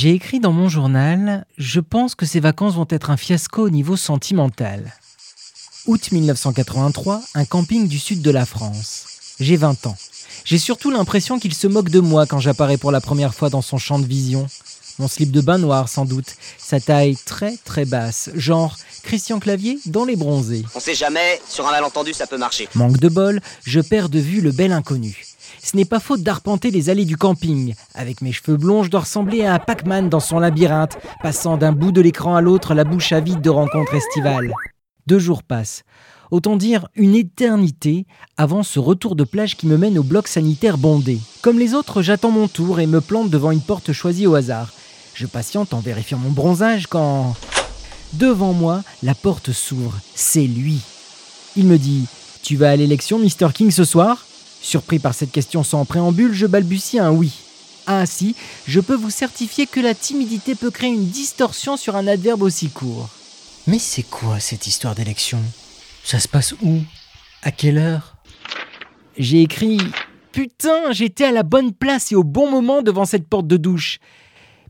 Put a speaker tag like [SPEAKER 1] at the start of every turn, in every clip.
[SPEAKER 1] J'ai écrit dans mon journal Je pense que ces vacances vont être un fiasco au niveau sentimental. Août 1983, un camping du sud de la France. J'ai 20 ans. J'ai surtout l'impression qu'il se moque de moi quand j'apparais pour la première fois dans son champ de vision. Mon slip de bain noir sans doute, sa taille très très basse, genre Christian Clavier dans les bronzés.
[SPEAKER 2] On sait jamais, sur un malentendu ça peut marcher.
[SPEAKER 1] Manque de bol, je perds de vue le bel inconnu. Ce n'est pas faute d'arpenter les allées du camping. Avec mes cheveux blonds, je dois ressembler à un Pac-Man dans son labyrinthe, passant d'un bout de l'écran à l'autre, la bouche avide de rencontres estivales. Deux jours passent. Autant dire une éternité avant ce retour de plage qui me mène au bloc sanitaire bondé. Comme les autres, j'attends mon tour et me plante devant une porte choisie au hasard. Je patiente en vérifiant mon bronzage quand... Devant moi, la porte s'ouvre. C'est lui. Il me dit Tu vas à l'élection, Mr. King, ce soir? Surpris par cette question sans préambule, je balbutie un oui. Ainsi, je peux vous certifier que la timidité peut créer une distorsion sur un adverbe aussi court. Mais c'est quoi cette histoire d'élection? Ça se passe où? À quelle heure? J'ai écrit Putain, j'étais à la bonne place et au bon moment devant cette porte de douche.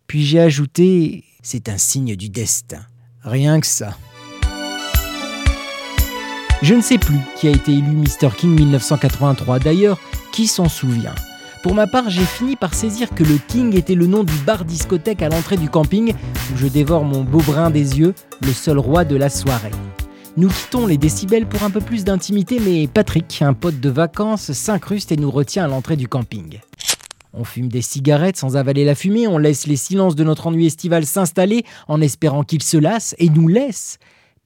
[SPEAKER 1] Puis j'ai ajouté C'est un signe du destin. Rien que ça. Je ne sais plus qui a été élu Mr. King 1983. D'ailleurs, qui s'en souvient? Pour ma part, j'ai fini par saisir que le King était le nom du bar discothèque à l'entrée du camping où je dévore mon beau brin des yeux, le seul roi de la soirée. Nous quittons les décibels pour un peu plus d'intimité, mais Patrick, un pote de vacances, s'incruste et nous retient à l'entrée du camping. On fume des cigarettes sans avaler la fumée, on laisse les silences de notre ennui estival s'installer en espérant qu'il se lasse et nous laisse.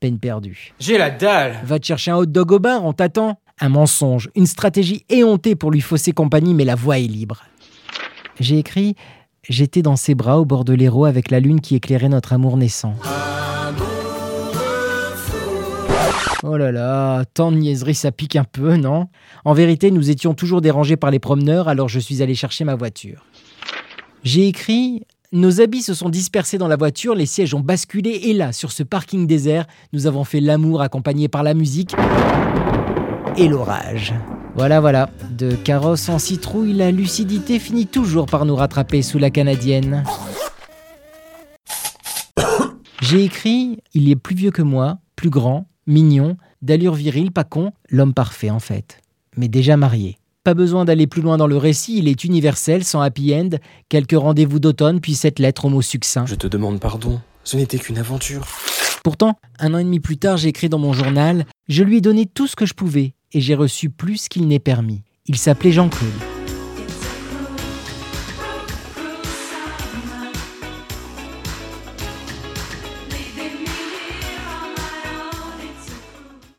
[SPEAKER 1] Peine perdue.
[SPEAKER 3] J'ai la dalle
[SPEAKER 1] Va te chercher un hot dog au bar, on t'attend. Un mensonge, une stratégie éhontée pour lui fausser compagnie, mais la voie est libre. J'ai écrit J'étais dans ses bras au bord de l'héros avec la lune qui éclairait notre amour naissant. Oh là là, tant de niaiseries, ça pique un peu, non? En vérité, nous étions toujours dérangés par les promeneurs, alors je suis allé chercher ma voiture. J'ai écrit Nos habits se sont dispersés dans la voiture, les sièges ont basculé, et là, sur ce parking désert, nous avons fait l'amour accompagné par la musique et l'orage. Voilà, voilà. De carrosse en citrouille, la lucidité finit toujours par nous rattraper sous la canadienne. J'ai écrit Il est plus vieux que moi, plus grand, mignon, d'allure virile, pas con, l'homme parfait en fait. Mais déjà marié. Pas besoin d'aller plus loin dans le récit, il est universel, sans happy end, quelques rendez-vous d'automne, puis cette lettre au mot succinct.
[SPEAKER 3] Je te demande pardon, ce n'était qu'une aventure.
[SPEAKER 1] Pourtant, un an et demi plus tard, j'ai écrit dans mon journal Je lui ai donné tout ce que je pouvais, et j'ai reçu plus qu'il n'est permis. Il s'appelait Jean-Claude.